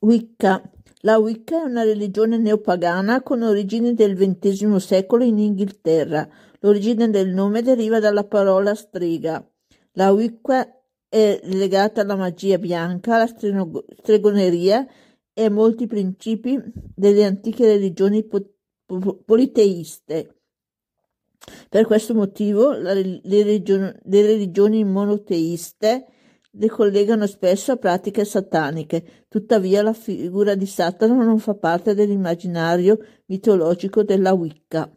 Wicca. La Wicca è una religione neopagana con origini del XX secolo in Inghilterra. L'origine del nome deriva dalla parola strega. La Wicca è legata alla magia bianca, alla stregoneria e a molti principi delle antiche religioni politeiste. Per questo motivo le, religioni, le religioni monoteiste le collegano spesso a pratiche sataniche, tuttavia la figura di Satana non fa parte dell'immaginario mitologico della Wicca.